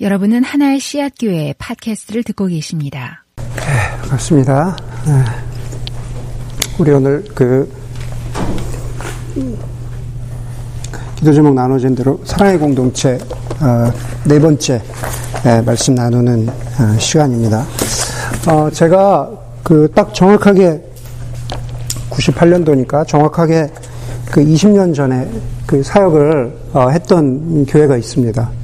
여러분은 하나의 씨앗 교회 팟캐스트를 듣고 계십니다. 네, 반갑습니다. 네. 우리 오늘 그 기도 제목 나눠진 대로 사랑의 공동체 어, 네 번째 네, 말씀 나누는 어, 시간입니다. 어, 제가 그 딱 정확하게 98년도니까 정확하게 그 20년 전에 그 사역을 어, 했던 교회가 있습니다.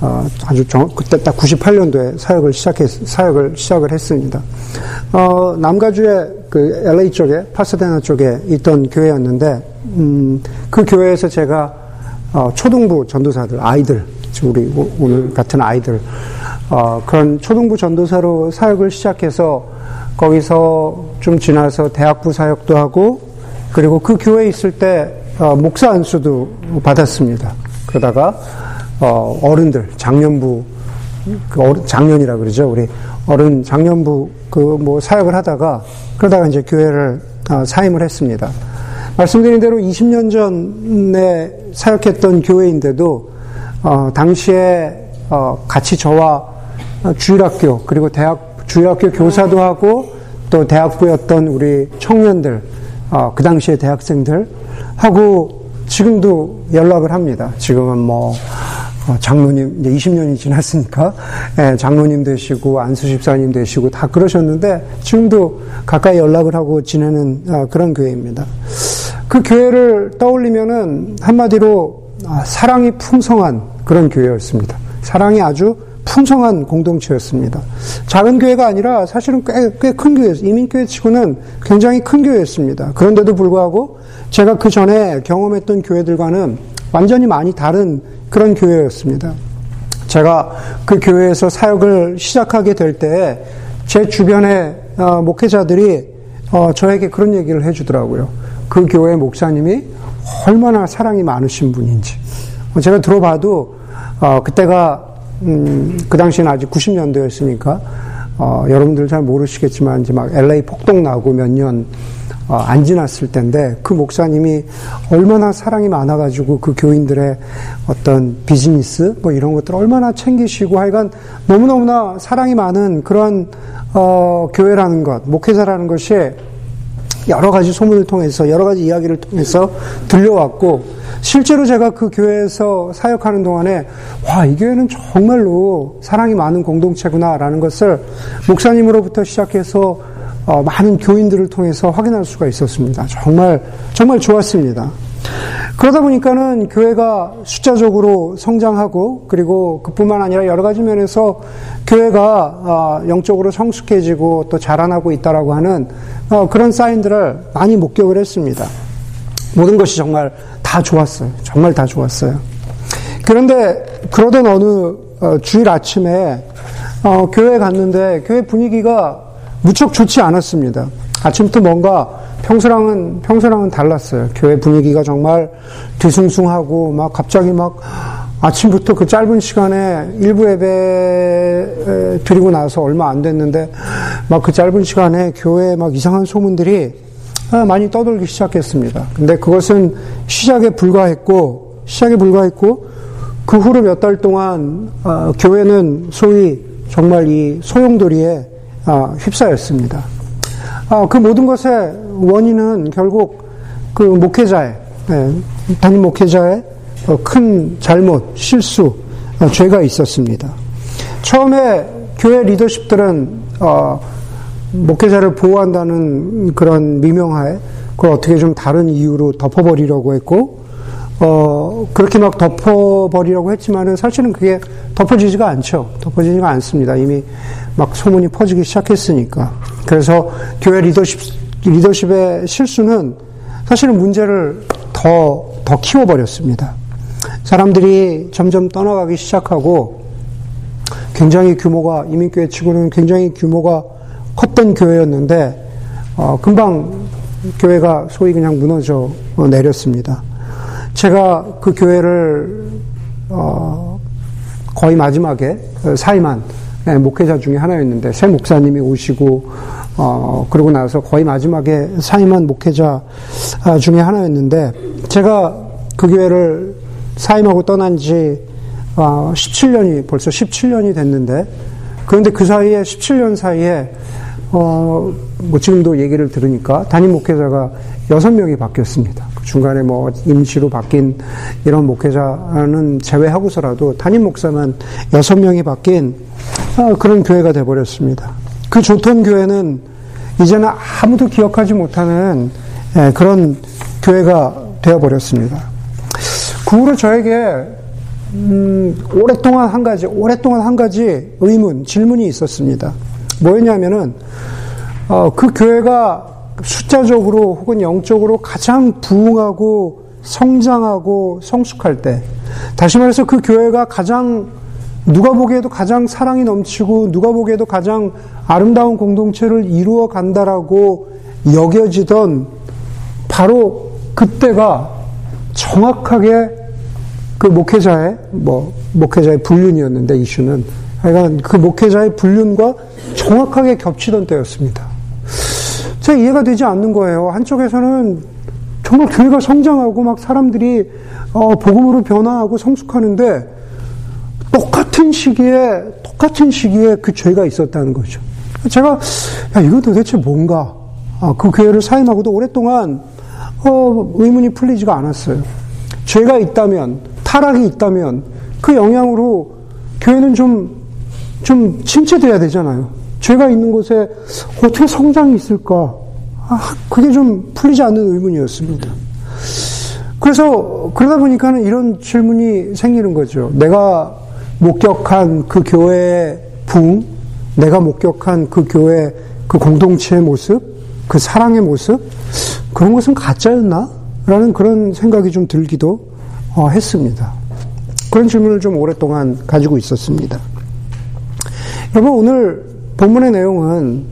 어, 아주 정, 그때 딱 98년도에 사역을 시작했, 사역을 시작을 했습니다. 어, 남가주의 그 LA 쪽에, 파스데나 쪽에 있던 교회였는데, 음, 그 교회에서 제가, 어, 초등부 전도사들, 아이들, 우리 오늘 같은 아이들, 어, 그런 초등부 전도사로 사역을 시작해서 거기서 좀 지나서 대학부 사역도 하고, 그리고 그 교회에 있을 때, 어, 목사 안수도 받았습니다. 그러다가, 어, 어른들, 장년부, 그 어른, 장년이라 그러죠. 우리 어른 장년부 그 뭐 사역을 하다가 그러다가 이제 교회를 어, 사임을 했습니다. 말씀드린 대로 20년 전에 사역했던 교회인데도 어, 당시에 어, 같이 저와 주일학교 그리고 대학 주일학교 교사도 하고 또 대학부였던 우리 청년들 어, 그 당시에 대학생들 하고 지금도 연락을 합니다. 지금은 뭐 어, 장로님, 이제 20년이 지났으니까, 예, 장로님 되시고, 안수 집사님 되시고, 다 그러셨는데, 지금도 가까이 연락을 하고 지내는 어, 그런 교회입니다. 그 교회를 떠올리면은, 한마디로, 아, 사랑이 풍성한 그런 교회였습니다. 사랑이 아주 풍성한 공동체였습니다. 작은 교회가 아니라 사실은 꽤, 꽤 큰 교회였어요. 이민교회 치고는 굉장히 큰 교회였습니다. 그런데도 불구하고 제가 그 전에 경험했던 교회들과는 완전히 많이 다른 그런 교회였습니다. 제가 그 교회에서 사역을 시작하게 될 때 제 주변의 어, 목회자들이 어, 저에게 그런 얘기를 해주더라고요. 그 교회 목사님이 얼마나 사랑이 많으신 분인지. 제가 들어봐도 어, 그때가 음, 그 당시는 아직 90년대였으니까 여러분들 잘 모르시겠지만 이제 막 LA 폭동 나고 몇년 어, 안 지났을 텐데 그 목사님이 얼마나 사랑이 많아가지고 그 교인들의 어떤 비즈니스 뭐 이런 것들 얼마나 챙기시고 하여간 너무너무나 사랑이 많은 그런 어, 교회라는 것, 목회자라는 것이 여러 가지 소문을 통해서 여러 가지 이야기를 통해서 들려왔고 실제로 제가 그 교회에서 사역하는 동안에 와 이 교회는 정말로 사랑이 많은 공동체구나라는 것을 목사님으로부터 시작해서 어, 많은 교인들을 통해서 확인할 수가 있었습니다. 정말 정말 좋았습니다. 그러다 보니까는 교회가 숫자적으로 성장하고 그리고 그뿐만 아니라 여러 가지 면에서 교회가 어, 영적으로 성숙해지고 또 자라나고 있다라고 하는 어, 그런 사인들을 많이 목격을 했습니다. 모든 것이 정말 다 좋았어요. 정말 다 좋았어요. 그런데 그러던 어느 주일 아침에 교회 갔는데 교회 분위기가 무척 좋지 않았습니다. 아침부터 뭔가 평소랑은 평소랑은 달랐어요. 교회 분위기가 정말 뒤숭숭하고 막 갑자기 막 아침부터 그 짧은 시간에 일부 예배 드리고 나서 얼마 안 됐는데 막 그 짧은 시간에 교회에 막 이상한 소문들이 많이 떠돌기 시작했습니다. 근데 그것은 시작에 불과했고 시작에 불과했고 그 후로 몇 달 동안 어, 교회는 소위 정말 이 소용돌이에 아, 휩싸였습니다. 아, 그 모든 것의 원인은 결국 그 목회자의 예, 담임 목회자의 어, 큰 잘못, 실수, 어, 죄가 있었습니다. 처음에 교회 리더십들은 어, 목회자를 보호한다는 그런 미명하에 그걸 어떻게 좀 다른 이유로 덮어버리려고 했고 어, 그렇게 막 덮어버리려고 했지만은 사실은 그게 덮어지지가 않죠. 덮어지지가 않습니다. 이미 막 소문이 퍼지기 시작했으니까. 그래서 교회 리더십, 리더십의 실수는 사실은 문제를 더, 더 키워버렸습니다. 사람들이 점점 떠나가기 시작하고 굉장히 규모가, 이민교회 치고는 굉장히 규모가 컸던 교회였는데, 어, 금방 교회가 소위 그냥 무너져 내렸습니다. 제가 그 교회를 어, 거의 마지막에 사임한 네, 목회자 중에 하나였는데 새 목사님이 오시고 어, 그러고 나서 거의 마지막에 사임한 목회자 아, 중에 하나였는데 제가 그 교회를 사임하고 떠난 지 아, 17년이 벌써 17년이 됐는데 그런데 그 사이에 17년 사이에 어, 뭐 지금도 얘기를 들으니까 담임 목회자가 6명이 바뀌었습니다. 그 중간에 뭐 임시로 바뀐 이런 목회자는 제외하고서라도 담임 목사만 6명이 바뀐 아, 그런 교회가 돼버렸습니다. 그 조통 교회는 이제는 아무도 기억하지 못하는 예, 그런 교회가 되어버렸습니다. 그 후로 저에게 음, 오랫동안 한 가지, 오랫동안 한 가지 의문, 질문이 있었습니다. 뭐였냐면은, 어, 그 교회가 숫자적으로 혹은 영적으로 가장 부흥하고 성장하고 성숙할 때, 다시 말해서 그 교회가 가장 누가 보기에도 가장 사랑이 넘치고 누가 보기에도 가장 아름다운 공동체를 이루어 간다라고 여겨지던 바로 그때가 정확하게 그 목회자의 뭐 목회자의 불륜이었는데 이슈는 하여간 그 목회자의 불륜과 정확하게 겹치던 때였습니다. 제가 이해가 되지 않는 거예요. 한쪽에서는 정말 교회가 성장하고 막 사람들이 어, 복음으로 변화하고 성숙하는데 똑같은 시기에 똑같은 시기에 그 죄가 있었다는 거죠. 제가 야 이거 도대체 뭔가 아, 그 교회를 사임하고도 오랫동안 어, 의문이 풀리지가 않았어요. 죄가 있다면 타락이 있다면 그 영향으로 교회는 좀, 좀 침체돼야 되잖아요. 죄가 있는 곳에 어떻게 성장이 있을까? 아, 그게 좀 풀리지 않는 의문이었습니다. 그래서 그러다 보니까는 이런 질문이 생기는 거죠. 내가 목격한 그 교회의 붕, 내가 목격한 그 교회 그 공동체의 모습, 그 사랑의 모습, 그런 것은 가짜였나? 라는 그런 생각이 좀 들기도 어, 했습니다. 그런 질문을 좀 오랫동안 가지고 있었습니다. 여러분, 오늘 본문의 내용은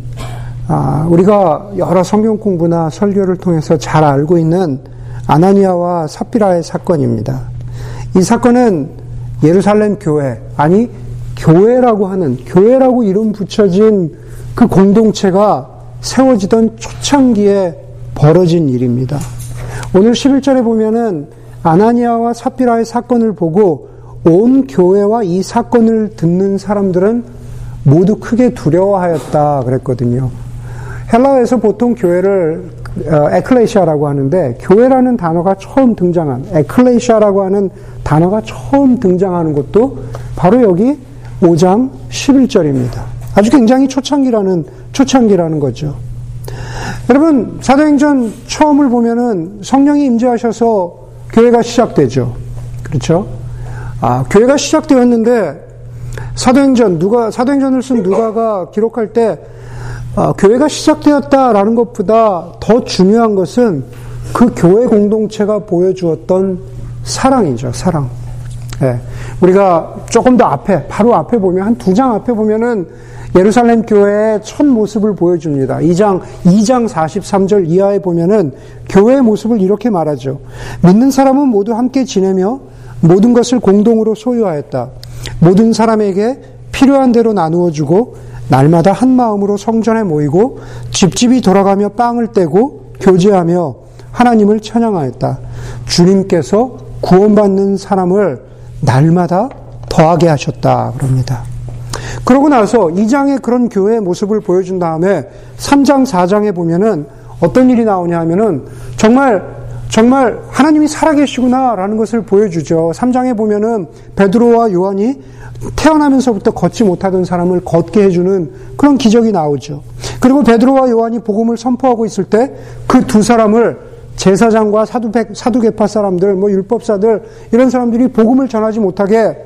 아, 우리가 여러 성경 공부나 설교를 통해서 잘 알고 있는 아나니아와 삽비라의 사건입니다. 이 사건은 예루살렘 교회, 아니, 교회라고 하는, 교회라고 이름 붙여진 그 공동체가 세워지던 초창기에 벌어진 일입니다. 오늘 11절에 보면은 아나니아와 사피라의 사건을 보고 온 교회와 이 사건을 듣는 사람들은 모두 크게 두려워하였다 그랬거든요. 헬라어에서 보통 교회를 어, 에클레시아라고 하는데 교회라는 단어가 처음 등장한 에클레시아라고 하는 단어가 처음 등장하는 것도 바로 여기 5장 11절입니다. 아주 굉장히 초창기라는 초창기라는 거죠. 여러분 사도행전 처음을 보면은 성령이 임재하셔서 교회가 시작되죠. 그렇죠? 아, 교회가 시작되었는데 사도행전 누가 사도행전을 쓴 누가가 기록할 때 아, 교회가 시작되었다라는 것보다 더 중요한 것은 그 교회 공동체가 보여주었던 사랑이죠. 사랑. 예. 우리가 조금 더 앞에 바로 앞에 보면 한 두 장 앞에 보면은 예루살렘 교회의 첫 모습을 보여줍니다. 2장, 2장 43절 이하에 보면은 교회의 모습을 이렇게 말하죠. 믿는 사람은 모두 함께 지내며 모든 것을 공동으로 소유하였다. 모든 사람에게 필요한 대로 나누어 주고 날마다 한 마음으로 성전에 모이고 집집이 돌아가며 빵을 떼고 교제하며 하나님을 찬양하였다. 주님께서 구원받는 사람을 날마다 더하게 하셨다. 그럽니다. 그러고 나서 2장의 그런 교회의 모습을 보여준 다음에 3장, 4장에 보면은 어떤 일이 나오냐 하면은 정말 정말 하나님이 살아계시구나라는 것을 보여주죠. 3장에 보면은 베드로와 요한이 태어나면서부터 걷지 못하던 사람을 걷게 해주는 그런 기적이 나오죠. 그리고 베드로와 요한이 복음을 선포하고 있을 때 그 두 사람을 제사장과 사두개파 사람들, 뭐 율법사들 이런 사람들이 복음을 전하지 못하게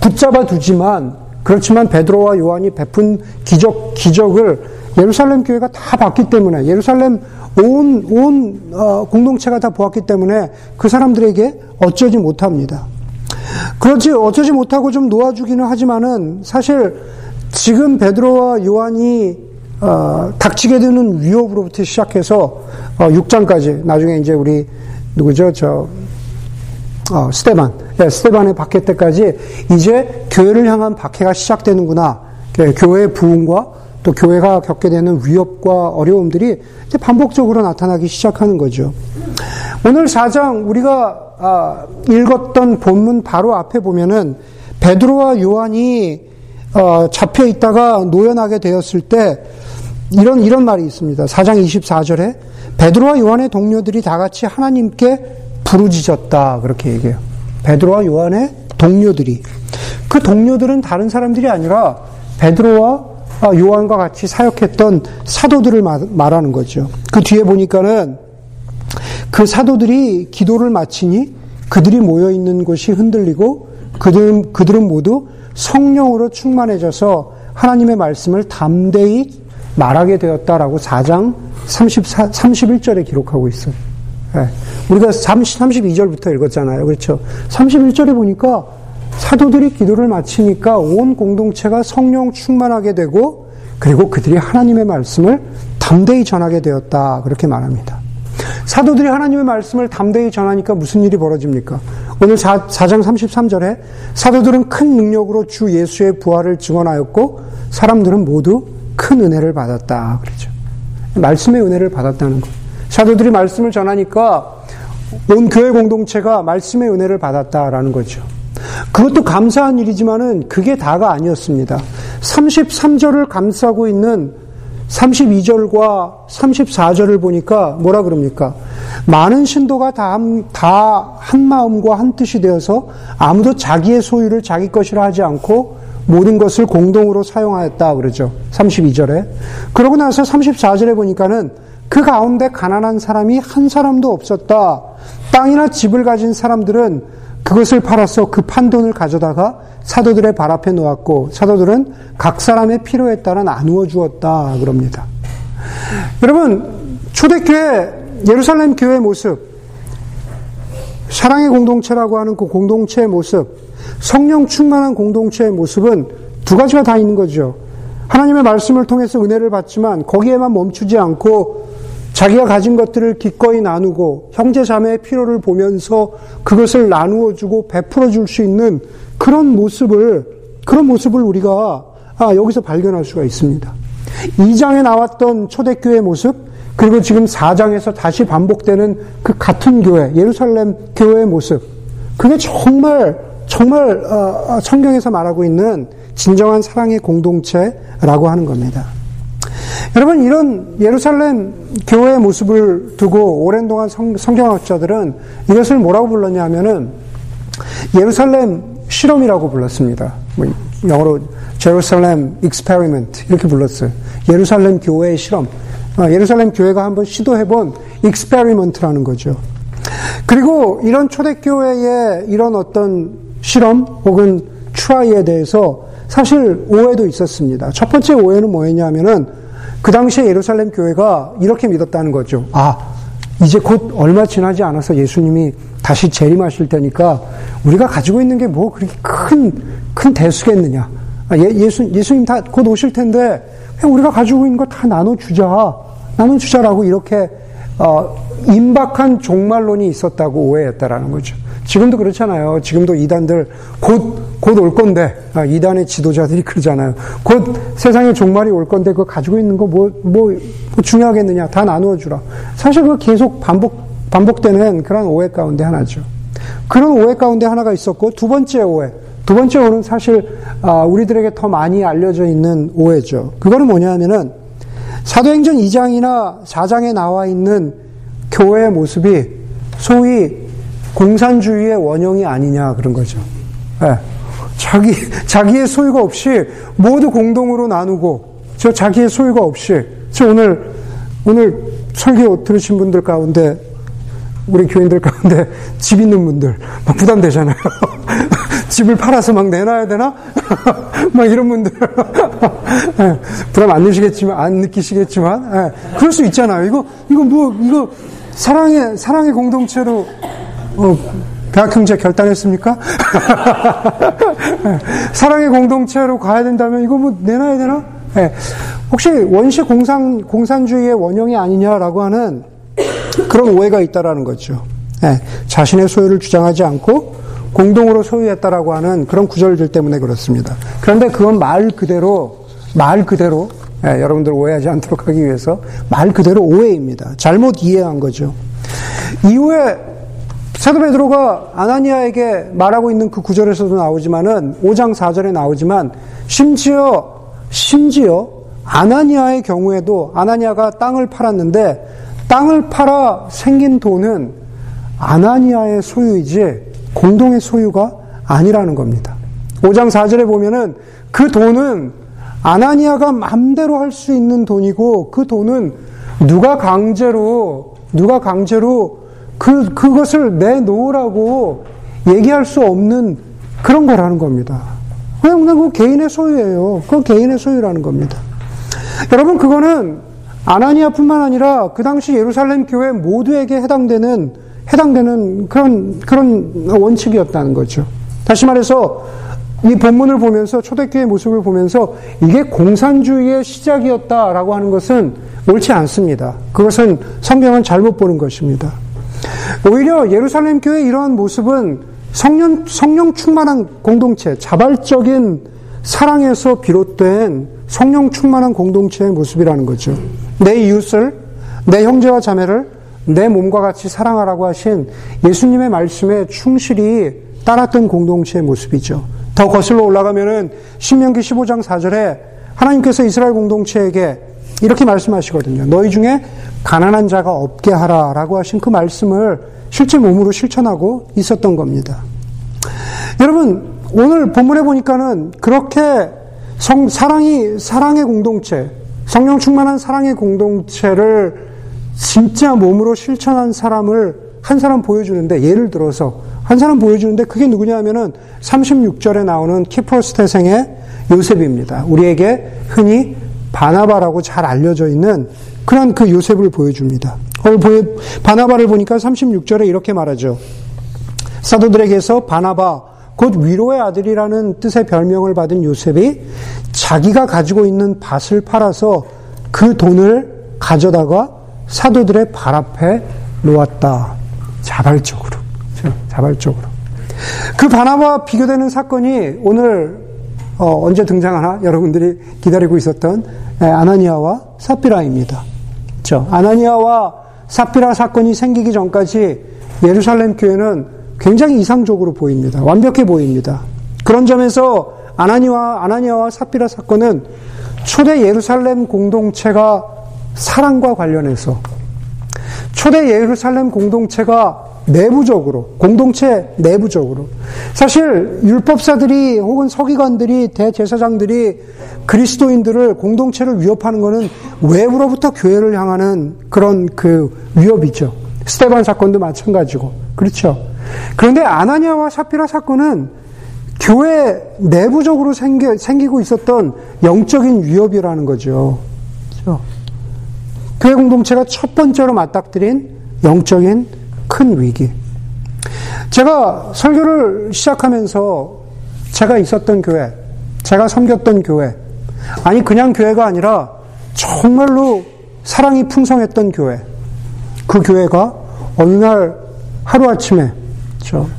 붙잡아 두지만 그렇지만 베드로와 요한이 베푼 기적 기적을 예루살렘 교회가 다 봤기 때문에 예루살렘 온, 온 어, 공동체가 다 보았기 때문에 그 사람들에게 어쩌지 못합니다. 그렇지 어쩌지 못하고 좀 놓아주기는 하지만은 사실 지금 베드로와 요한이 어, 닥치게 되는 위협으로부터 시작해서 어, 6장까지 나중에 이제 우리 누구죠 저 어, 스테반, 예, 스테반의 박해 때까지 이제 교회를 향한 박해가 시작되는구나. 예, 교회의 부흥과 또 교회가 겪게 되는 위협과 어려움들이 반복적으로 나타나기 시작하는 거죠. 오늘 4장 우리가 아, 읽었던 본문 바로 앞에 보면은 베드로와 요한이 어, 잡혀 있다가 노연하게 되었을 때 이런 이런 말이 있습니다. 4장 24절에 베드로와 요한의 동료들이 다 같이 하나님께 부르짖었다 그렇게 얘기해요. 베드로와 요한의 동료들이 그 동료들은 다른 사람들이 아니라 베드로와 요한과 같이 사역했던 사도들을 말하는 거죠. 그 뒤에 보니까는 그 사도들이 기도를 마치니 그들이 모여 있는 곳이 흔들리고 그들, 그들은 모두 성령으로 충만해져서 하나님의 말씀을 담대히 말하게 되었다라고 4장 34, 31절에 기록하고 있어요. 네. 우리가 30, 32절부터 읽었잖아요. 그렇죠? 31절에 보니까 사도들이 기도를 마치니까 온 공동체가 성령 충만하게 되고 그리고 그들이 하나님의 말씀을 담대히 전하게 되었다. 그렇게 말합니다. 사도들이 하나님의 말씀을 담대히 전하니까 무슨 일이 벌어집니까? 오늘 4, 4장 33절에 사도들은 큰 능력으로 주 예수의 부활을 증언하였고 사람들은 모두 큰 은혜를 받았다. 그러죠. 말씀의 은혜를 받았다는 것. 사도들이 말씀을 전하니까 온 교회 공동체가 말씀의 은혜를 받았다라는 거죠. 그것도 감사한 일이지만은 그게 다가 아니었습니다. 33절을 감싸고 있는 32절과 34절을 보니까 뭐라 그럽니까? 많은 신도가 다한 마음과 한 뜻이 되어서 아무도 자기의 소유를 자기 것이라 하지 않고 모든 것을 공동으로 사용하였다 그러죠. 32절에. 그러고 나서 34절에 보니까는 그 가운데 가난한 사람이 한 사람도 없었다. 땅이나 집을 가진 사람들은 그것을 팔아서 그 판돈을 가져다가 사도들의 발 앞에 놓았고 사도들은 각 사람의 필요에 따라 나누어 주었다 그럽니다. 여러분 초대교회 예루살렘 교회의 모습 사랑의 공동체라고 하는 그 공동체의 모습 성령 충만한 공동체의 모습은 두 가지가 다 있는 거죠. 하나님의 말씀을 통해서 은혜를 받지만 거기에만 멈추지 않고 자기가 가진 것들을 기꺼이 나누고 형제 자매의 필요를 보면서 그것을 나누어 주고 베풀어 줄 수 있는 그런 모습을 그런 모습을 우리가 아, 여기서 발견할 수가 있습니다. 2장에 나왔던 초대교회 모습 그리고 지금 4장에서 다시 반복되는 그 같은 교회 예루살렘 교회의 모습 그게 정말 정말 어, 어, 성경에서 말하고 있는 진정한 사랑의 공동체라고 하는 겁니다. 여러분 이런 예루살렘 교회의 모습을 두고 오랜 동안 성, 경학자들은 이것을 뭐라고 불렀냐면은 예루살렘 실험이라고 불렀습니다. 뭐 영어로 Jerusalem experiment 이렇게 불렀어요. 예루살렘 교회의 실험. 어, 예루살렘 교회가 한번 시도해본 experiment라는 거죠. 그리고 이런 초대교회의 이런 어떤 실험 혹은 try에 대해서 사실 오해도 있었습니다. 첫 번째 오해는 뭐였냐면은 그 당시에 예루살렘 교회가 이렇게 믿었다는 거죠. 아, 이제 곧 얼마 지나지 않아서 예수님이 다시 재림하실 테니까 우리가 가지고 있는 게 뭐 그렇게 큰, 큰 대수겠느냐. 아, 예, 예수, 예수님 다 곧 오실 텐데 그냥 우리가 가지고 있는 거 다 나눠주자. 나눠주자라고 이렇게, 어, 임박한 종말론이 있었다고 오해했다라는 거죠. 지금도 그렇잖아요. 지금도 이단들 곧, 곧 올 건데, 아, 이단의 지도자들이 그러잖아요. 곧 세상에 종말이 올 건데, 그거 가지고 있는 거 뭐, 뭐, 뭐 중요하겠느냐. 다 나누어 주라. 사실 그거 계속 반복, 반복되는 그런 오해 가운데 하나죠. 그런 오해 가운데 하나가 있었고, 두 번째 오해. 두 번째 오해는 사실, 아, 우리들에게 더 많이 알려져 있는 오해죠. 그거는 뭐냐 하면은, 사도행전 2장이나 4장에 나와 있는 교회의 모습이 소위 공산주의의 원형이 아니냐 그런 거죠. 네. 자기 자기의 소유가 없이 모두 공동으로 나누고 저 자기의 소유가 없이 저 오늘 오늘 설교 들으신 분들 가운데 우리 교인들 가운데 집 있는 분들 막 부담되잖아요. 집을 팔아서 막 내놔야 되나? 막 이런 분들 네. 부담 안 느시겠지만 안 느끼시겠지만 네. 그럴 수 있잖아요. 이거 이거 뭐 이거 사랑의 사랑의 공동체로 어, 대학 형제 결단했습니까? 사랑의 공동체로 가야 된다면 이거 뭐 내놔야 되나? 네. 혹시 원시 공산, 공산주의의 원형이 아니냐라고 하는 그런 오해가 있다라는 거죠. 네. 자신의 소유를 주장하지 않고 공동으로 소유했다라고 하는 그런 구절들 때문에 그렇습니다. 그런데 그건 말 그대로, 말 그대로, 네, 여러분들 오해하지 않도록 하기 위해서 말 그대로 오해입니다. 잘못 이해한 거죠. 이후에 사도 베드로가 아나니아에게 말하고 있는 그 구절에서도 나오지만은 5장 4절에 나오지만 심지어 심지어 아나니아의 경우에도 아나니아가 땅을 팔았는데 땅을 팔아 생긴 돈은 아나니아의 소유이지 공동의 소유가 아니라는 겁니다. 5장 4절에 보면은 그 돈은 아나니아가 맘대로 할 수 있는 돈이고 그 돈은 누가 강제로 누가 강제로 그 그것을 내놓으라고 얘기할 수 없는 그런 거라는 겁니다. 그냥 그 개인의 소유예요. 그 개인의 소유라는 겁니다. 여러분 그거는 아나니아뿐만 아니라 그 당시 예루살렘 교회 모두에게 해당되는 해당되는 그런 그런 원칙이었다는 거죠. 다시 말해서 이 본문을 보면서 초대교회 모습을 보면서 이게 공산주의의 시작이었다라고 하는 것은 옳지 않습니다. 그것은 성경은 잘못 보는 것입니다. 오히려 예루살렘 교회의 이러한 모습은 성령, 성령 충만한 공동체, 자발적인 사랑에서 비롯된 성령 충만한 공동체의 모습이라는 거죠. 내 이웃을, 내 형제와 자매를 내 몸과 같이 사랑하라고 하신 예수님의 말씀에 충실히 따랐던 공동체의 모습이죠. 더 거슬러 올라가면은 신명기 15장 4절에 하나님께서 이스라엘 공동체에게 이렇게 말씀하시거든요. 너희 중에 가난한 자가 없게 하라라고 하신 그 말씀을 실제 몸으로 실천하고 있었던 겁니다. 여러분 오늘 본문에 보니까는 그렇게 성, 사랑이 사랑의 공동체, 성령 충만한 사랑의 공동체를 진짜 몸으로 실천한 사람을 한 사람 보여주는데 예를 들어서 한 사람 보여주는데 그게 누구냐 하면은 36절에 나오는 키프로스 태생의 요셉입니다. 우리에게 흔히 바나바라고 잘 알려져 있는 그런 그 요셉을 보여줍니다. 바나바를 보니까 36절에 이렇게 말하죠. 사도들에게서 바나바, 곧 위로의 아들이라는 뜻의 별명을 받은 요셉이 자기가 가지고 있는 밭을 팔아서 그 돈을 가져다가 사도들의 발 앞에 놓았다. 자발적으로. 자발적으로. 그 바나바와 비교되는 사건이 오늘 어, 언제 등장하나 여러분들이 기다리고 있었던 아나니아와 사피라입니다. 그렇죠? 아나니아와 사피라 사건이 생기기 전까지 예루살렘 교회는 굉장히 이상적으로 보입니다. 완벽해 보입니다. 그런 점에서 아나니와 아나니아와 사피라 사건은 초대 예루살렘 공동체가 사랑과 관련해서 초대 예루살렘 공동체가 내부적으로, 공동체 내부적으로. 사실 율법사들이 혹은 서기관들이, 대제사장들이 그리스도인들을 공동체를 위협하는 것은 외부로부터 교회를 향하는 그런 그 위협이죠. 스테반 사건도 마찬가지고. 그렇죠. 그런데 아나니아와 사피라 사건은 교회 내부적으로 생겨, 생기고 있었던 영적인 위협이라는 거죠. 그렇죠? 교회 공동체가 첫 번째로 맞닥뜨린 영적인 큰 위기. 제가 설교를 시작하면서 제가 있었던 교회, 제가 섬겼던 교회, 아니 그냥 교회가 아니라 정말로 사랑이 풍성했던 교회, 그 교회가 어느 날 하루아침에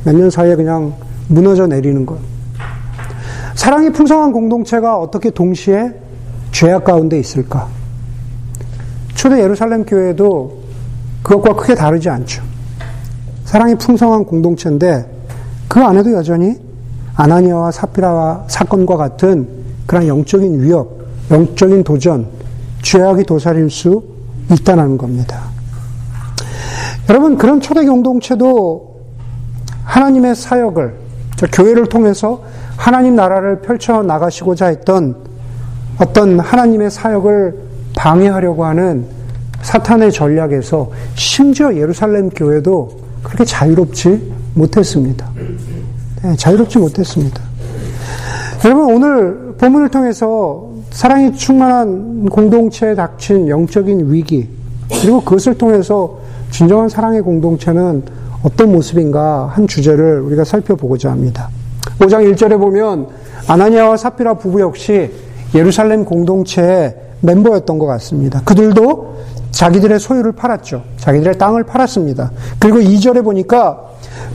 몇 년 사이에 그냥 무너져 내리는 것. 사랑이 풍성한 공동체가 어떻게 동시에 죄악 가운데 있을까? 초대 예루살렘 교회도 그것과 크게 다르지 않죠. 사랑이 풍성한 공동체인데 그 안에도 여전히 아나니아와 사피라와 사건과 같은 그런 영적인 위협, 영적인 도전, 죄악이 도사릴 수 있다는 겁니다. 여러분, 그런 초대 공동체도 하나님의 사역을, 교회를 통해서 하나님 나라를 펼쳐 나가시고자 했던 어떤 하나님의 사역을 방해하려고 하는 사탄의 전략에서 심지어 예루살렘 교회도 그렇게 자유롭지 못했습니다. 네, 자유롭지 못했습니다. 여러분 오늘 본문을 통해서 사랑이 충만한 공동체에 닥친 영적인 위기 그리고 그것을 통해서 진정한 사랑의 공동체는 어떤 모습인가 한 주제를 우리가 살펴보고자 합니다. 5장 1절에 보면 아나니아와 사피라 부부 역시 예루살렘 공동체의 멤버였던 것 같습니다. 그들도 자기들의 소유를 팔았죠. 자기들의 땅을 팔았습니다. 그리고 2절에 보니까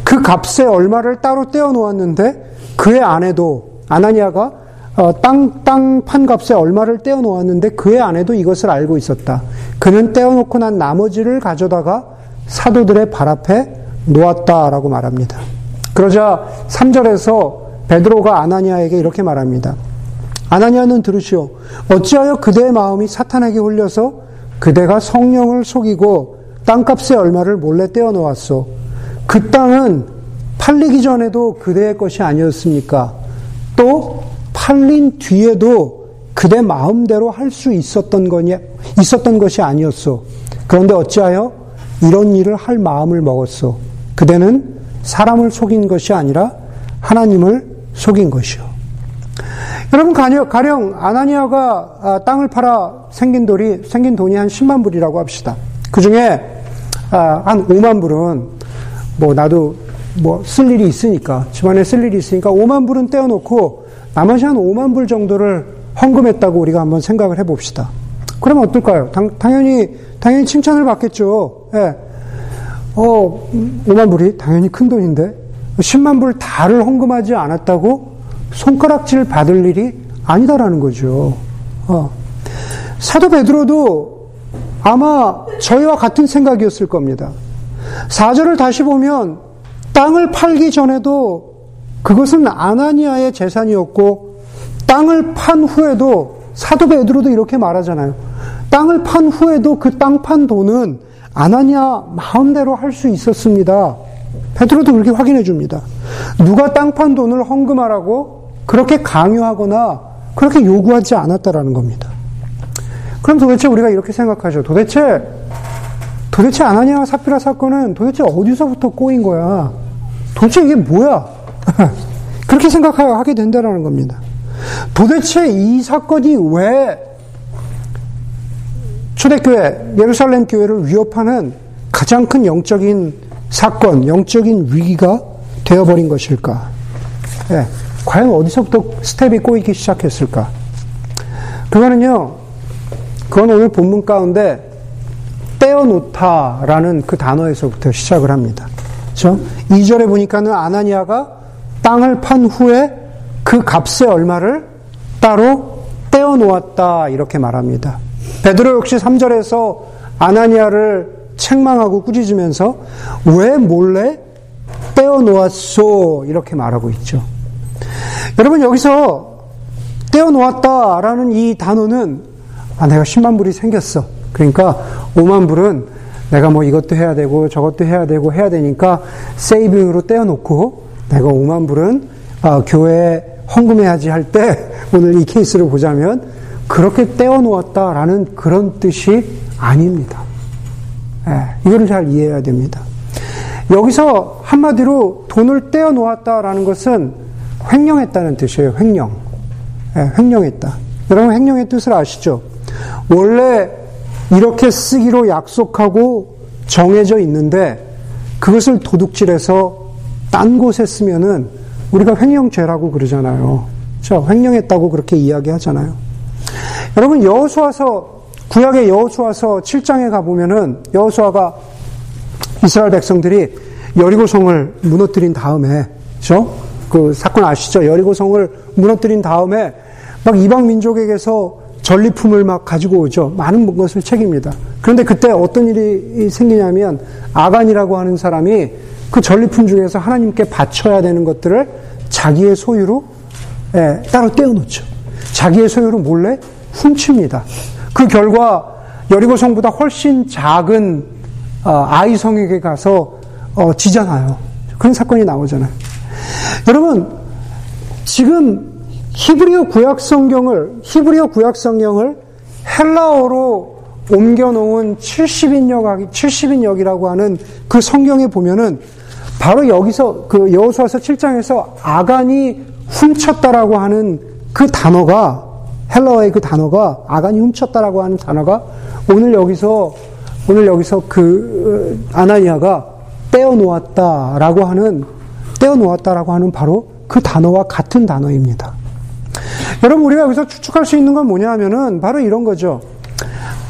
그 값에 얼마를 따로 떼어 놓았는데 그의 아내도 아나니아가 어, 땅, 땅 판 값에 얼마를 떼어 놓았는데 그의 아내도 이것을 알고 있었다. 그는 떼어 놓고 난 나머지를 가져다가 사도들의 발 앞에 놓았다라고 말합니다. 그러자 3절에서 베드로가 아나니아에게 이렇게 말합니다. 아나니아는 들으시오. 어찌하여 그대의 마음이 사탄에게 홀려서 그대가 성령을 속이고 땅값의 얼마를 몰래 떼어 놓았소. 그 땅은 팔리기 전에도 그대의 것이 아니었습니까? 또 팔린 뒤에도 그대 마음대로 할 수 있었던 거냐, 있었던 것이 아니었소. 그런데 어찌하여 이런 일을 할 마음을 먹었소. 그대는 사람을 속인 것이 아니라 하나님을 속인 것이요. 여러분 가령 아나니아가 아, 땅을 팔아 생긴 돈이 생긴 돈이 한 10만 불이라고 합시다. 그 중에 아, 한 5만 불은 뭐 나도 뭐 쓸 일이 있으니까 집안에 쓸 일이 있으니까 5만 불은 떼어놓고 나머지 한 5만 불 정도를 헌금했다고 우리가 한번 생각을 해봅시다. 그러면 어떨까요? 당, 연히 당연히 칭찬을 받겠죠. 예. 어, 5만 불이 당연히 큰 돈인데 10만 불 다를 헌금하지 않았다고 손가락질 받을 일이 아니다라는 거죠. 어. 사도 베드로도 아마 저희와 같은 생각이었을 겁니다. 4절을 다시 보면 땅을 팔기 전에도 그것은 아나니아의 재산이었고 땅을 판 후에도 사도 베드로도 이렇게 말하잖아요. 땅을 판 후에도 그 땅 판 돈은 아나니아 마음대로 할 수 있었습니다. 베드로도 그렇게 확인해 줍니다. 누가 땅 판 돈을 헌금하라고 그렇게 강요하거나 그렇게 요구하지 않았다라는 겁니다. 그럼 도대체 우리가 이렇게 생각하죠. 도대체 도대체 아나니아와 사피라 사건은 도대체 어디서부터 꼬인 거야? 도대체 이게 뭐야? 그렇게 생각하게 된다라는 겁니다. 도대체 이 사건이 왜 초대교회, 예루살렘 교회를 위협하는 가장 큰 영적인 사건, 영적인 위기가 되어버린 것일까? 네. 과연 어디서부터 스텝이 꼬이기 시작했을까? 그거는요, 그건 오늘 본문 가운데 떼어놓다라는 그 단어에서부터 시작을 합니다. 그렇죠? 2절에 보니까는 아나니아가 땅을 판 후에 그 값의 얼마를 따로 떼어놓았다 이렇게 말합니다. 베드로 역시 3절에서 아나니아를 책망하고 꾸짖으면서 왜 몰래 떼어놓았소 이렇게 말하고 있죠. 여러분 여기서 떼어놓았다라는 이 단어는 아 내가 10만 불이 생겼어. 그러니까 5만 불은 내가 뭐 이것도 해야 되고 저것도 해야 되고 해야 되니까 세이빙으로 떼어놓고 내가 5만 불은 아, 교회에 헌금해야지 할 때 오늘 이 케이스를 보자면 그렇게 떼어놓았다라는 그런 뜻이 아닙니다. 예, 이거를 잘 이해해야 됩니다. 여기서 한마디로 돈을 떼어놓았다라는 것은 횡령했다는 뜻이에요. 횡령. 예, 횡령했다. 여러분 횡령의 뜻을 아시죠? 원래 이렇게 쓰기로 약속하고 정해져 있는데 그것을 도둑질해서 딴 곳에 쓰면은 우리가 횡령죄라고 그러잖아요. 저 횡령했다고 그렇게 이야기하잖아요. 여러분 여호수아서 구약의 여호수아서 7장에 가 보면은 여호수아가 이스라엘 백성들이 여리고성을 무너뜨린 다음에 그 그 사건 아시죠? 여리고성을 무너뜨린 다음에 막 이방 민족에게서 전리품을 막 가지고 오죠. 많은 것을 책입니다. 그런데 그때 어떤 일이 생기냐면 아간이라고 하는 사람이 그 전리품 중에서 하나님께 바쳐야 되는 것들을 자기의 소유로 예, 따로 떼어놓죠. 자기의 소유로 몰래 훔칩니다. 그 결과 여리고성보다 훨씬 작은 어, 아이성에게 가서 어, 지잖아요. 그런 사건이 나오잖아요. 여러분 지금 히브리어 구약 성경을 히브리어 구약 성경을 헬라어로 옮겨놓은 70인역 70인역이라고 하는 그 성경에 보면은 바로 여기서 그 여호수아서 7장에서 아간이 훔쳤다라고 하는 그 단어가 헬라어의 그 단어가 아간이 훔쳤다라고 하는 단어가 오늘 여기서 오늘 여기서 그 어, 아나니아가 떼어 놓았다라고 하는 떼어놓았다라고 하는 바로 그 단어와 같은 단어입니다. 여러분 우리가 여기서 추측할 수 있는 건 뭐냐 하면은 바로 이런 거죠.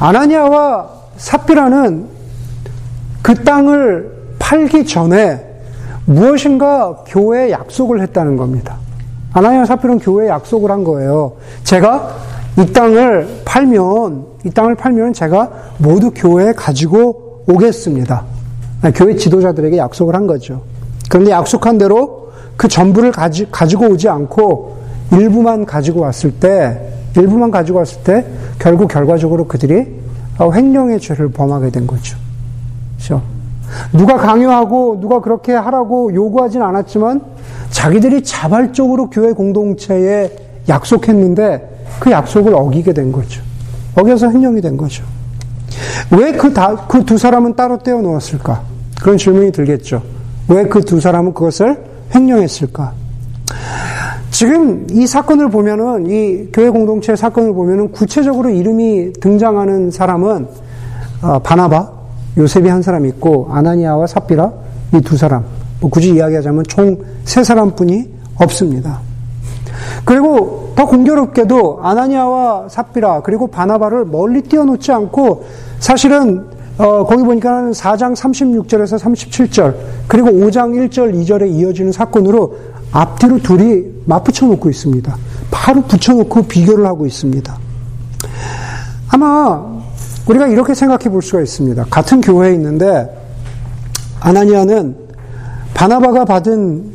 아나니아와 삽비라는 그 땅을 팔기 전에 무엇인가 교회에 약속을 했다는 겁니다. 아나니아 사필은 교회에 약속을 한 거예요. 제가 이 땅을 팔면 이 땅을 팔면 제가 모두 교회에 가지고 오겠습니다. 교회 지도자들에게 약속을 한 거죠. 그런데 약속한 대로 그 전부를 가지, 가지고 오지 않고 일부만 가지고 왔을 때, 일부만 가지고 왔을 때 결국 결과적으로 그들이 횡령의 죄를 범하게 된 거죠. 그렇죠? 누가 강요하고 누가 그렇게 하라고 요구하진 않았지만 자기들이 자발적으로 교회 공동체에 약속했는데 그 약속을 어기게 된 거죠. 어겨서 횡령이 된 거죠. 왜그 다, 그두 사람은 따로 떼어 놓았을까? 그런 질문이 들겠죠. 왜 그 두 사람은 그것을 횡령했을까? 지금 이 사건을 보면은, 이 교회 공동체 사건을 보면은 구체적으로 이름이 등장하는 사람은, 어, 바나바, 요셉이 한 사람 있고, 아나니아와 삽비라, 이 두 사람. 뭐 굳이 이야기하자면 총 세 사람뿐이 없습니다. 그리고 더 공교롭게도 아나니아와 삽비라 그리고 바나바를 멀리 띄워놓지 않고 사실은 어, 거기 보니까 4장 36절에서 37절 그리고 5장 1절 2절에 이어지는 사건으로 앞뒤로 둘이 맞붙여 놓고 있습니다. 바로 붙여놓고 비교를 하고 있습니다. 아마 우리가 이렇게 생각해 볼 수가 있습니다. 같은 교회에 있는데 아나니아는 바나바가 받은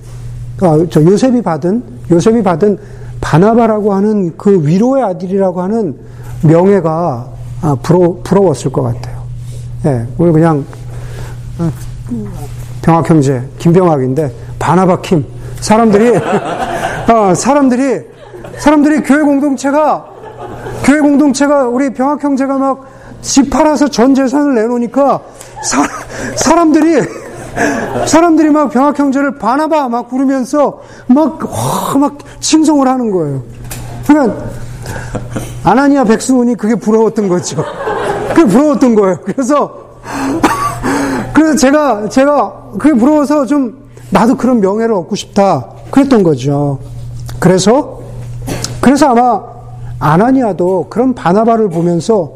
어, 저 요셉이 받은 요셉이 받은 바나바라고 하는 그 위로의 아들이라고 하는 명예가 아, 부러, 부러웠을 것 같아요. 예, 우리 그냥 어, 병학 형제 김병학인데 바나바 킴 사람들이 어, 사람들이 사람들이 교회 공동체가 교회 공동체가 우리 병학 형제가 막 집 팔아서 전 재산을 내놓으니까 사, 사람들이 사람들이 막 병학 형제를 바나바 막 부르면서 막, 와, 막 칭송을 하는 거예요. 그러니까 아나니아 백수훈이 그게 부러웠던 거죠. 그게 부러웠던 거예요. 그래서 그래서 제가 제가 그게 부러워서 좀 나도 그런 명예를 얻고 싶다 그랬던 거죠. 그래서 그래서 아마 아나니아도 그런 바나바를 보면서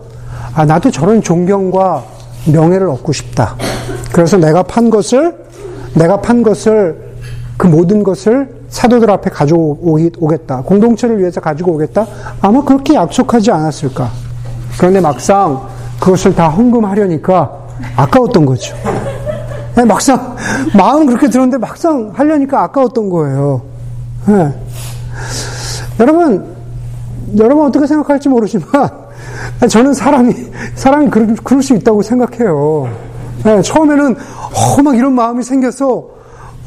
아 나도 저런 존경과 명예를 얻고 싶다. 그래서 내가 판 것을, 내가 판 것을, 그 모든 것을 사도들 앞에 가져오겠다. 공동체를 위해서 가지고 오겠다. 아마 그렇게 약속하지 않았을까. 그런데 막상 그것을 다 헌금하려니까 아까웠던 거죠. 네, 막상, 마음 그렇게 들었는데 막상 하려니까 아까웠던 거예요. 네. 여러분, 여러분 어떻게 생각할지 모르지만, 저는 사람이, 사람이 그럴, 그럴 수 있다고 생각해요. 네, 처음에는 어, 막 이런 마음이 생겨서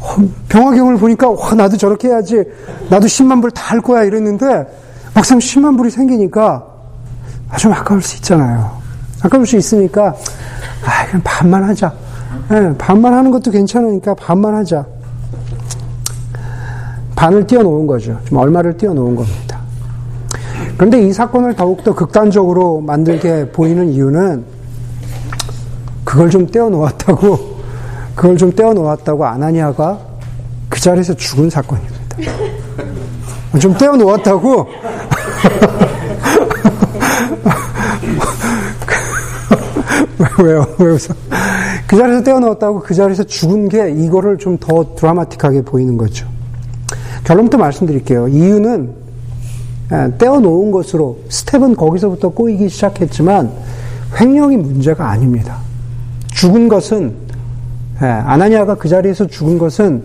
어, 병화경을 보니까 와, 나도 저렇게 해야지 나도 10만 불 다 할 거야 이랬는데 막상 10만 불이 생기니까 좀 아까울 수 있잖아요. 아까울 수 있으니까 아 그냥 반만 하자. 네, 반만 하는 것도 괜찮으니까 반만 하자. 반을 띄워놓은 거죠. 좀 얼마를 띄워놓은 겁니다. 그런데 이 사건을 더욱더 극단적으로 만들게 보이는 이유는 그걸 좀 떼어놓았다고, 그걸 좀 떼어놓았다고 아나니아가 그 자리에서 죽은 사건입니다. 좀 떼어놓았다고, 왜요? 왜 웃어? 그 자리에서 떼어놓았다고 그 자리에서 죽은 게 이거를 좀 더 드라마틱하게 보이는 거죠. 결론부터 말씀드릴게요. 이유는 떼어놓은 것으로 스텝은 거기서부터 꼬이기 시작했지만 횡령이 문제가 아닙니다. 죽은 것은 예, 아나니아가 그 자리에서 죽은 것은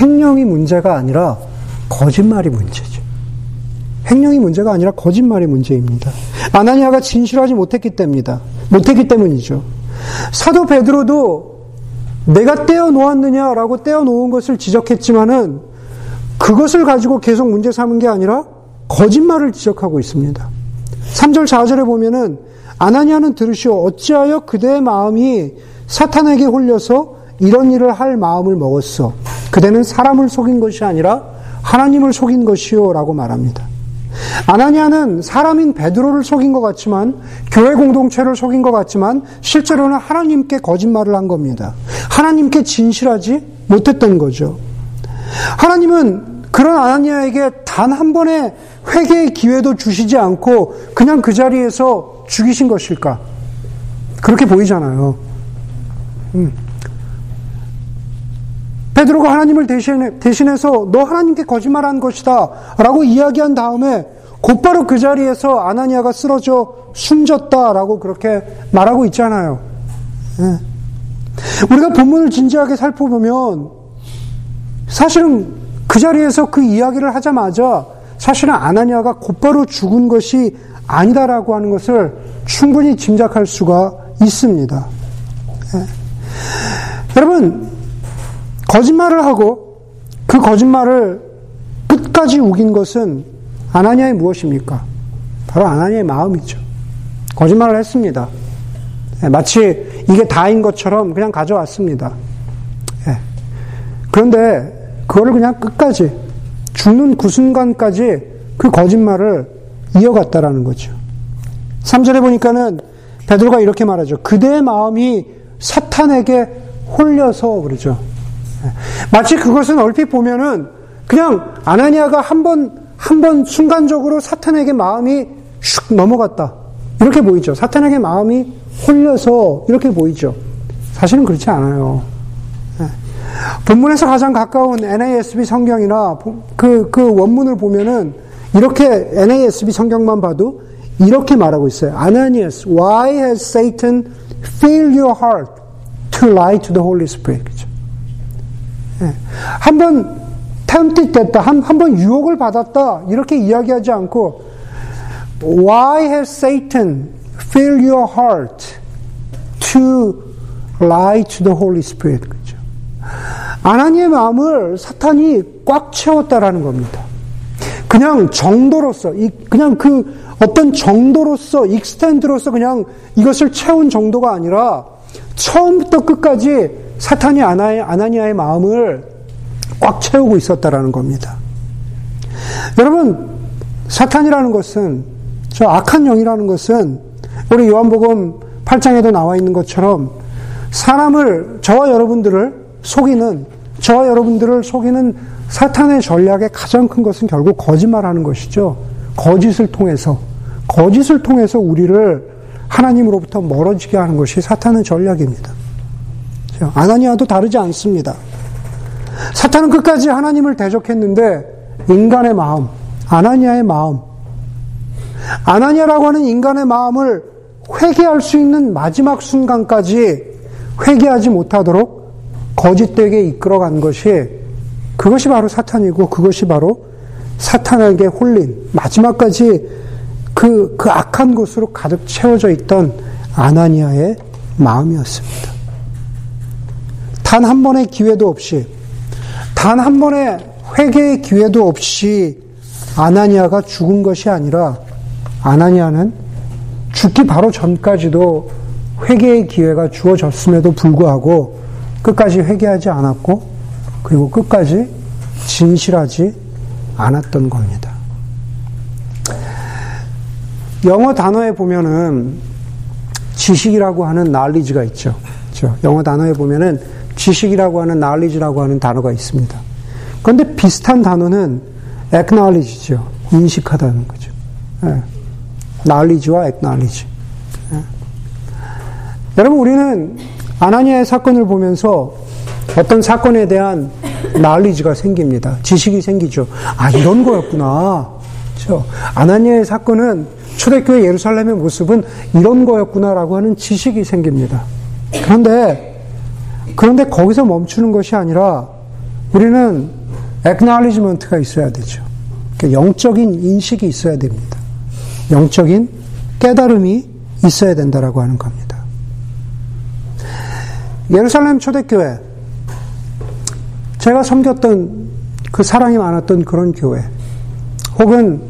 횡령이 문제가 아니라 거짓말이 문제죠. 횡령이 문제가 아니라 거짓말이 문제입니다. 아나니아가 진실하지 못했기 때문이다. 못했기 때문이죠. 사도 베드로도 내가 떼어 놓았느냐라고 떼어 놓은 것을 지적했지만은 그것을 가지고 계속 문제 삼은 게 아니라 거짓말을 지적하고 있습니다. 3절 4절에 보면은 아나니아는 들으시오 어찌하여 그대의 마음이 사탄에게 홀려서 이런 일을 할 마음을 먹었어. 그대는 사람을 속인 것이 아니라 하나님을 속인 것이요라고 말합니다. 아나니아는 사람인 베드로를 속인 것 같지만 교회 공동체를 속인 것 같지만 실제로는 하나님께 거짓말을 한 겁니다. 하나님께 진실하지 못했던 거죠. 하나님은 그런 아나니아에게 단 한 번의 회개의 기회도 주시지 않고 그냥 그 자리에서 죽이신 것일까? 그렇게 보이잖아요. 음. 베드로가 하나님을 대신해, 대신해서 너 하나님께 거짓말한 것이다 라고 이야기한 다음에 곧바로 그 자리에서 아나니아가 쓰러져 숨졌다 라고 그렇게 말하고 있잖아요. 예. 우리가 본문을 진지하게 살펴보면 사실은 그 자리에서 그 이야기를 하자마자 사실은 아나니아가 곧바로 죽은 것이 아니다라고 하는 것을 충분히 짐작할 수가 있습니다. 예. 여러분, 거짓말을 하고 그 거짓말을 끝까지 우긴 것은 아나니아의 무엇입니까? 바로 아나니아의 마음이죠. 거짓말을 했습니다. 예, 마치 이게 다인 것처럼 그냥 가져왔습니다. 예. 그런데 그거를 그냥 끝까지 죽는 그 순간까지 그 거짓말을 이어갔다라는 거죠. 3절에 보니까는 베드로가 이렇게 말하죠. 그대의 마음이 사탄에게 홀려서 그러죠. 예. 마치 그것은 얼핏 보면은 그냥 아나니아가 한 번, 한 번 순간적으로 사탄에게 마음이 슉 넘어갔다. 이렇게 보이죠. 사탄에게 마음이 홀려서 이렇게 보이죠. 사실은 그렇지 않아요. 예. 본문에서 가장 가까운 NASB 성경이나 그, 그 원문을 보면은 이렇게 NASB 성경만 봐도 이렇게 말하고 있어요. 아나니아스, why has Satan filled your heart to lie to the Holy Spirit? 예. 한번 tempted 됐다, 한, 한번 유혹을 받았다, 이렇게 이야기하지 않고, why has Satan filled your heart to lie to the Holy Spirit? 그죠? 아나니의 마음을 사탄이 꽉 채웠다라는 겁니다. 그냥 정도로서, 그냥 그 어떤 정도로서, 익스텐드로서 그냥 이것을 채운 정도가 아니라 처음부터 끝까지 사탄이 아나니아의 마음을 꽉 채우고 있었다라는 겁니다. 여러분, 사탄이라는 것은, 저 악한 영이라는 것은 우리 요한복음 8장에도 나와 있는 것처럼 사람을, 저와 여러분들을 속이는, 저와 여러분들을 속이는 사탄의 전략의 가장 큰 것은 결국 거짓말하는 것이죠. 거짓을 통해서 거짓을 통해서 우리를 하나님으로부터 멀어지게 하는 것이 사탄의 전략입니다. 아나니아도 다르지 않습니다. 사탄은 끝까지 하나님을 대적했는데 인간의 마음, 아나니아의 마음, 아나니아라고 하는 인간의 마음을 회개할 수 있는 마지막 순간까지 회개하지 못하도록 거짓되게 이끌어간 것이 그것이 바로 사탄이고 그것이 바로 사탄에게 홀린 마지막까지 그, 그 악한 곳으로 가득 채워져 있던 아나니아의 마음이었습니다. 단 한 번의 기회도 없이, 단 한 번의 회개의 기회도 없이 아나니아가 죽은 것이 아니라 아나니아는 죽기 바로 전까지도 회개의 기회가 주어졌음에도 불구하고 끝까지 회개하지 않았고 그리고 끝까지 진실하지 않았던 겁니다. 영어 단어에 보면은 지식이라고 하는 knowledge가 있죠. 그렇죠? 영어 단어에 보면은 지식이라고 하는 knowledge라고 하는 단어가 있습니다. 그런데 비슷한 단어는 acknowledge죠. 인식하다는 거죠. 예. knowledge와 acknowledge. 예. 여러분, 우리는 아나니아의 사건을 보면서 어떤 사건에 대한 난리지가 생깁니다. 지식이 생기죠. 아, 이런 거였구나. 그렇죠? 아나니아의 사건은 초대교회 예루살렘의 모습은 이런 거였구나라고 하는 지식이 생깁니다. 그런데, 그런데 거기서 멈추는 것이 아니라 우리는 acknowledgement가 있어야 되죠. 그러니까 영적인 인식이 있어야 됩니다. 영적인 깨달음이 있어야 된다라고 하는 겁니다. 예루살렘 초대교회, 제가 섬겼던 그 사랑이 많았던 그런 교회, 혹은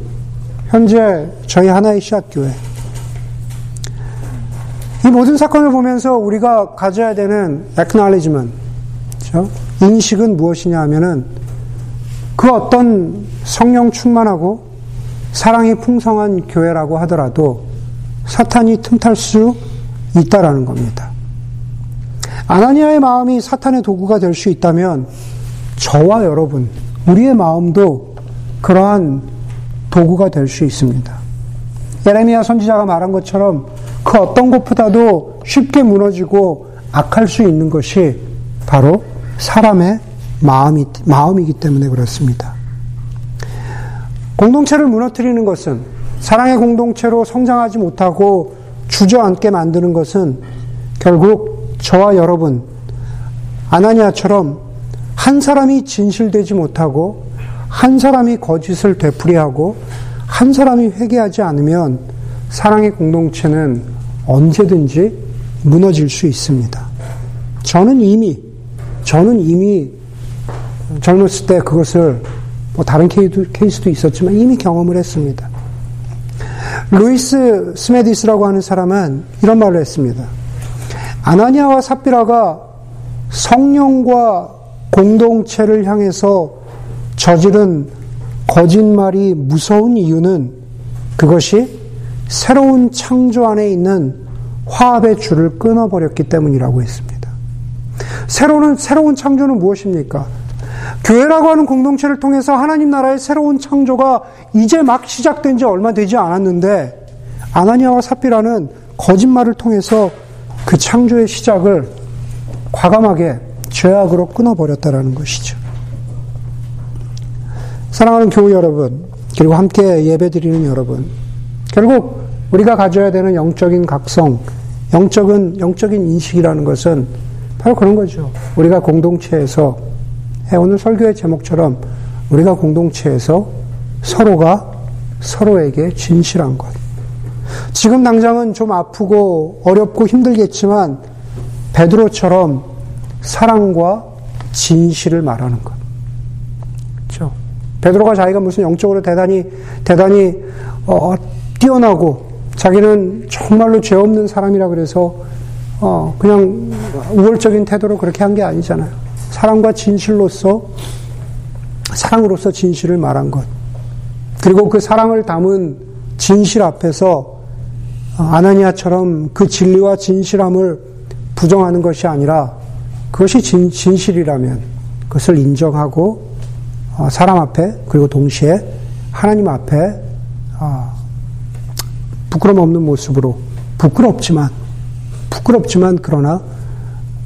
현재 저희 하나의 씨앗교회. 이 모든 사건을 보면서 우리가 가져야 되는 acknowledgement, 그렇죠? 인식은 무엇이냐 하면은 그 어떤 성령 충만하고 사랑이 풍성한 교회라고 하더라도 사탄이 틈탈 수 있다라는 겁니다. 아나니아의 마음이 사탄의 도구가 될 수 있다면 저와 여러분, 우리의 마음도 그러한 도구가 될 수 있습니다. 예레미야 선지자가 말한 것처럼 그 어떤 것보다도 쉽게 무너지고 악할 수 있는 것이 바로 사람의 마음이, 마음이기 때문에 그렇습니다. 공동체를 무너뜨리는 것은 사랑의 공동체로 성장하지 못하고 주저앉게 만드는 것은 결국 저와 여러분, 아나니아처럼 한 사람이 진실되지 못하고 한 사람이 거짓을 되풀이하고 한 사람이 회개하지 않으면 사랑의 공동체는 언제든지 무너질 수 있습니다. 저는 이미 저는 이미 젊었을 때 그것을 뭐 다른 케이스도 있었지만 이미 경험을 했습니다. 루이스 스메디스라고 하는 사람은 이런 말을 했습니다. 아나니아와 삽비라가 성령과 공동체를 향해서 저지른 거짓말이 무서운 이유는 그것이 새로운 창조 안에 있는 화합의 줄을 끊어버렸기 때문이라고 했습니다. 새로운, 새로운 창조는 무엇입니까? 교회라고 하는 공동체를 통해서 하나님 나라의 새로운 창조가 이제 막 시작된 지 얼마 되지 않았는데 아나니아와 사피라는 거짓말을 통해서 그 창조의 시작을 과감하게 죄악으로 끊어버렸다라는 것이죠. 사랑하는 교우 여러분, 그리고 함께 예배 드리는 여러분, 결국 우리가 가져야 되는 영적인 각성, 영적인, 영적인 인식이라는 것은 바로 그런 거죠. 우리가 공동체에서, 오늘 설교의 제목처럼 우리가 공동체에서 서로가 서로에게 진실한 것. 지금 당장은 좀 아프고 어렵고 힘들겠지만 베드로처럼 사랑과 진실을 말하는 것. 베드로가 자기가 무슨 영적으로 대단히 대단히 어, 뛰어나고 자기는 정말로 죄 없는 사람이라 그래서 어, 그냥 우월적인 태도로 그렇게 한 게 아니잖아요. 사랑과 진실로서 사랑으로서 진실을 말한 것. 그리고 그 사랑을 담은 진실 앞에서 아나니아처럼 그 진리와 진실함을 부정하는 것이 아니라 그것이 진, 진실이라면 그것을 인정하고 어, 사람 앞에 그리고 동시에 하나님 앞에 어, 부끄럼 없는 모습으로 부끄럽지만 부끄럽지만 그러나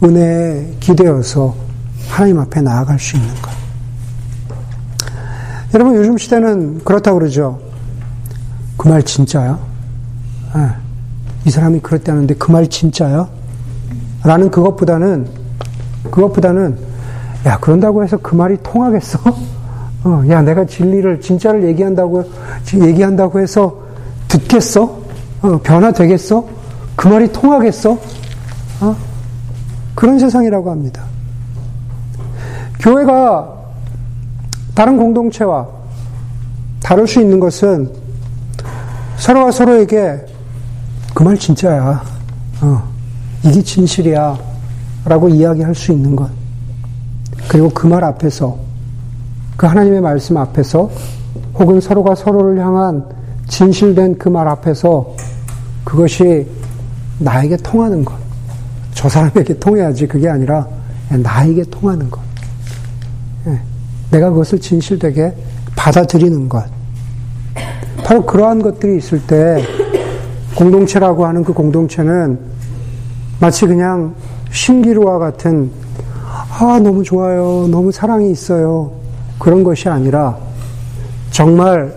은혜에 기대어서 하나님 앞에 나아갈 수 있는 것. 여러분 요즘 시대는 그렇다고 그러죠. 그 말 진짜야? 네. 이 사람이 그랬다는데 그 말 진짜야? 라는 그것보다는 그것보다는 야 그런다고 해서 그 말이 통하겠어? 어, 야 내가 진리를 진짜를 얘기한다고 얘기한다고 해서 듣겠어? 어, 변화되겠어? 그 말이 통하겠어? 어? 그런 세상이라고 합니다. 교회가 다른 공동체와 다를 수 있는 것은 서로가 서로에게 그 말 진짜야. 어, 이게 진실이야. 라고 이야기할 수 있는 것. 그리고 그 말 앞에서, 그 하나님의 말씀 앞에서, 혹은 서로가 서로를 향한 진실된 그 말 앞에서 그것이 나에게 통하는 것. 저 사람에게 통해야지 그게 아니라 나에게 통하는 것. 예, 내가 그것을 진실되게 받아들이는 것. 바로 그러한 것들이 있을 때 공동체라고 하는 그 공동체는 마치 그냥 신기루와 같은 아, 너무 좋아요. 너무 사랑이 있어요. 그런 것이 아니라 정말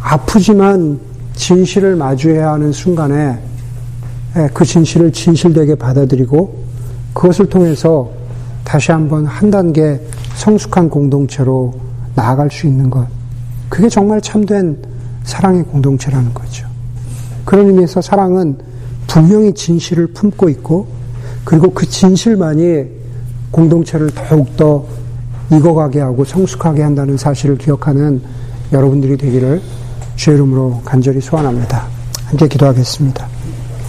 아프지만 진실을 마주해야 하는 순간에 예, 그 진실을 진실되게 받아들이고 그것을 통해서 다시 한번 한 단계 성숙한 공동체로 나아갈 수 있는 것. 그게 정말 참된 사랑의 공동체라는 거죠. 그런 의미에서 사랑은 분명히 진실을 품고 있고 그리고 그 진실만이 공동체를 더욱더 익어가게 하고 성숙하게 한다는 사실을 기억하는 여러분들이 되기를 주의 이름으로 간절히 소원합니다. 함께 기도하겠습니다.